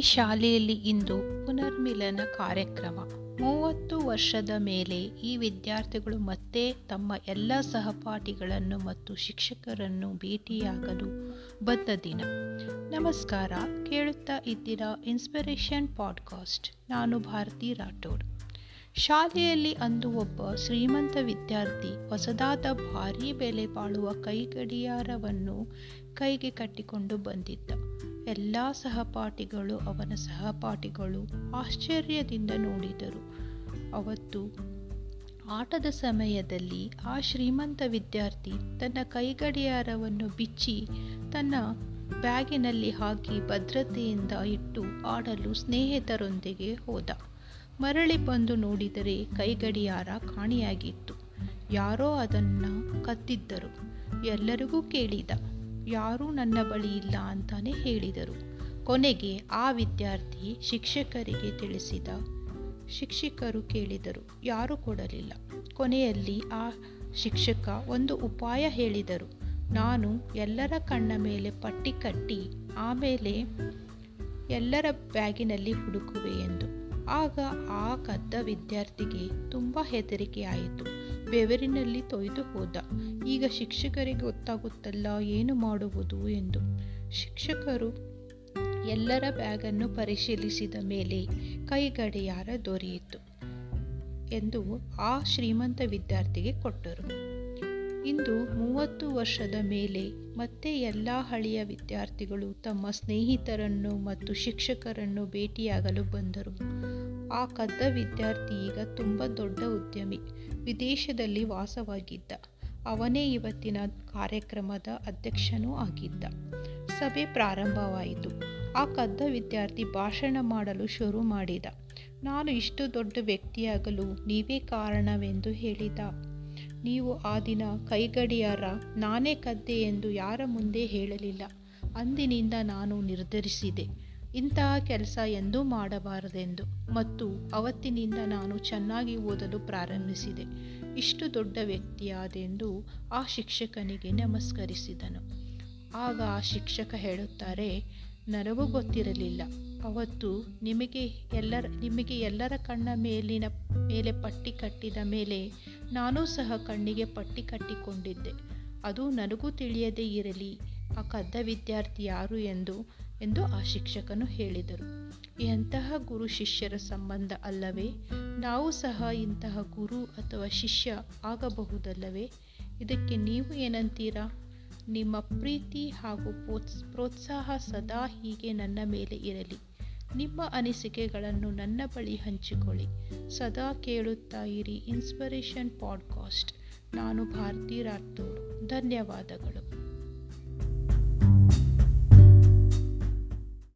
ಶಾಲೆಯಲ್ಲಿ ಇಂದು ಪುನರ್ಮಿಲನ ಕಾರ್ಯಕ್ರಮ. ಮೂವತ್ತು ವರ್ಷದ ಮೇಲೆ ಈ ವಿದ್ಯಾರ್ಥಿಗಳು ಮತ್ತೆ ತಮ್ಮ ಎಲ್ಲ ಸಹಪಾಠಿಗಳನ್ನು ಮತ್ತು ಶಿಕ್ಷಕರನ್ನು ಭೇಟಿಯಾಗಲು ಬಂದ ದಿನ. ನಮಸ್ಕಾರ, ಕೇಳುತ್ತಾ ಇದ್ದೀರಾ ಇನ್ಸ್ಪಿರೇಷನ್ ಪಾಡ್ಕಾಸ್ಟ್. ನಾನು ಭಾರತಿ ರಾಠೋಡ್. ಶಾಲೆಯಲ್ಲಿ ಅಂದು ಒಬ್ಬ ಶ್ರೀಮಂತ ವಿದ್ಯಾರ್ಥಿ ಹೊಸದಾದ ಭಾರೀ ಬೆಲೆ ಬಾಳುವ ಕೈಗಡಿಯಾರವನ್ನು ಕೈಗೆ ಕಟ್ಟಿಕೊಂಡು ಬಂದಿದ್ದ. ಎಲ್ಲ ಸಹಪಾಠಿಗಳು ಅವನ ಸಹಪಾಠಿಗಳು ಆಶ್ಚರ್ಯದಿಂದ ನೋಡಿದರು. ಅವತ್ತು ಆಟದ ಸಮಯದಲ್ಲಿ ಆ ಶ್ರೀಮಂತ ವಿದ್ಯಾರ್ಥಿ ತನ್ನ ಕೈಗಡಿಯಾರವನ್ನು ಬಿಚ್ಚಿ ತನ್ನ ಬ್ಯಾಗಿನಲ್ಲಿ ಹಾಕಿ ಭದ್ರತೆಯಿಂದ ಇಟ್ಟು ಆಡಲು ಸ್ನೇಹಿತರೊಂದಿಗೆ ಹೋದ. ಮರಳಿ ಬಂದು ನೋಡಿದರೆ ಕೈಗಡಿಯಾರ ಕಾಣಿಯಾಗಿತ್ತು. ಯಾರೋ ಅದನ್ನು ಕದ್ದಿದ್ದರು ಎಲ್ಲರಿಗೂ ಕೇಳಿದ. ಯಾರೂ ನನ್ನ ಬಳಿ ಇಲ್ಲ ಅಂತಾನೆ ಹೇಳಿದರು. ಕೊನೆಗೆ ಆ ವಿದ್ಯಾರ್ಥಿ ಶಿಕ್ಷಕರಿಗೆ ತಿಳಿಸಿದ. ಶಿಕ್ಷಕರು ಕೇಳಿದರು, ಯಾರೂ ಕೊಡಲಿಲ್ಲ. ಕೊನೆಯಲ್ಲಿ ಆ ಶಿಕ್ಷಕ ಒಂದು ಉಪಾಯ ಹೇಳಿದರು. ನಾನು ಎಲ್ಲರ ಕಣ್ಣ ಮೇಲೆ ಪಟ್ಟಿ ಕಟ್ಟಿ ಆಮೇಲೆ ಎಲ್ಲರ ಬ್ಯಾಗಿನಲ್ಲಿ ಹುಡುಕುವೆ ಎಂದು. ಆಗ ಆ ಕದ್ದ ವಿದ್ಯಾರ್ಥಿಗೆ ತುಂಬ ಹೆದರಿಕೆಯಾಯಿತು. ಬೆವರಿನಲ್ಲಿ ತೊಯ್ದು ಹೋದ. ಈಗ ಶಿಕ್ಷಕರಿಗೆ ಗೊತ್ತಾಗುತ್ತಲ್ಲ, ಏನು ಮಾಡುವುದು ಎಂದು. ಶಿಕ್ಷಕರು ಎಲ್ಲರ ಬ್ಯಾಗನ್ನು ಪರಿಶೀಲಿಸಿದ ಮೇಲೆ ಕೈಗಡಿಯಾರ ದೊರೆಯಿತು ಎಂದು ಆ ಶ್ರೀಮಂತ ವಿದ್ಯಾರ್ಥಿಗೆ ಕೊಟ್ಟರು. ಇಂದು ಮೂವತ್ತು ವರ್ಷದ ಮೇಲೆ ಮತ್ತೆ ಎಲ್ಲ ಹಳೆಯ ವಿದ್ಯಾರ್ಥಿಗಳು ತಮ್ಮ ಸ್ನೇಹಿತರನ್ನು ಮತ್ತು ಶಿಕ್ಷಕರನ್ನು ಭೇಟಿಯಾಗಲು ಬಂದರು. ಆ ಕದ್ದ ವಿದ್ಯಾರ್ಥಿ ಈಗ ತುಂಬ ದೊಡ್ಡ ಉದ್ಯಮಿ, ವಿದೇಶದಲ್ಲಿ ವಾಸವಾಗಿದ್ದ. ಅವನೇ ಇವತ್ತಿನ ಕಾರ್ಯಕ್ರಮದ ಅಧ್ಯಕ್ಷನೂ ಆಗಿದ್ದ. ಸಭೆ ಪ್ರಾರಂಭವಾಯಿತು. ಆ ಕದ್ದ ವಿದ್ಯಾರ್ಥಿ ಭಾಷಣ ಮಾಡಲು ಶುರು ಮಾಡಿದ. ನಾನು ಇಷ್ಟು ದೊಡ್ಡ ವ್ಯಕ್ತಿಯಾಗಲು ನೀವೇ ಕಾರಣವೆಂದು ಹೇಳಿದ? ನೀವು ಆ ದಿನ ಕೈಗಡಿಯಾರ, ನಾನೇ ಕದ್ದೆ ಎಂದು ಯಾರ ಮುಂದೆ ಹೇಳಲಿಲ್ಲ. ಅಂದಿನಿಂದ ನಾನು ನಿರ್ಧರಿಸಿದೆ. ಇಂತಹ ಕೆಲಸ ಎಂದೂ ಮಾಡಬಾರದೆಂದು ಮತ್ತು ಅವತ್ತಿನಿಂದ ನಾನು ಚೆನ್ನಾಗಿ ಓದಲು ಪ್ರಾರಂಭಿಸಿದೆ. ಇಷ್ಟು ದೊಡ್ಡ ವ್ಯಕ್ತಿಯಾದೆಂದು ಆ ಶಿಕ್ಷಕನಿಗೆ ನಮಸ್ಕರಿಸಿದನು. ಆಗ ಆ ಶಿಕ್ಷಕ ಹೇಳುತ್ತಾರೆ, ನನಗೂ ಗೊತ್ತಿರಲಿಲ್ಲ. ಅವತ್ತು ನಿಮಗೆ ಎಲ್ಲರ ನಿಮಗೆ ಎಲ್ಲರ ಕಣ್ಣ ಮೇಲಿನ ಮೇಲೆ ಪಟ್ಟಿ ಕಟ್ಟಿದ ಮೇಲೆ ನಾನೂ ಸಹ ಕಣ್ಣಿಗೆ ಪಟ್ಟಿ ಕಟ್ಟಿಕೊಂಡಿದ್ದೆ. ಅದು ನನಗೂ ತಿಳಿಯದೇ ಇರಲಿ. ಆ ಕದ್ದ ವಿದ್ಯಾರ್ಥಿ ಯಾರು ಎಂದು ಎಂದು ಆ ಶಿಕ್ಷಕನು ಹೇಳಿದರು. ಎಂತಹ ಗುರು ಶಿಷ್ಯರ ಸಂಬಂಧ ಅಲ್ಲವೇ? ನಾವು ಸಹ ಇಂತಹ ಗುರು ಅಥವಾ ಶಿಷ್ಯ ಆಗಬಹುದಲ್ಲವೇ? ಇದಕ್ಕೆ ನೀವು ಏನಂತೀರಾ? ನಿಮ್ಮ ಪ್ರೀತಿ ಹಾಗೂ ಪ್ರೋತ್ಸಾಹ ಸದಾ ಹೀಗೆ ನನ್ನ ಮೇಲೆ ಇರಲಿ. ನಿಮ್ಮ ಅನಿಸಿಕೆಗಳನ್ನು ನನ್ನ ಬಳಿ ಹಂಚಿಕೊಳ್ಳಿ. ಸದಾ ಕೇಳುತ್ತಾ ಇರಿ ಇನ್ಸ್ಪಿರೇಷನ್ ಪಾಡ್ಕಾಸ್ಟ್ ನಾನು ಭಾರತಿ ರಾಠೋಡ್ ಧನ್ಯವಾದಗಳು.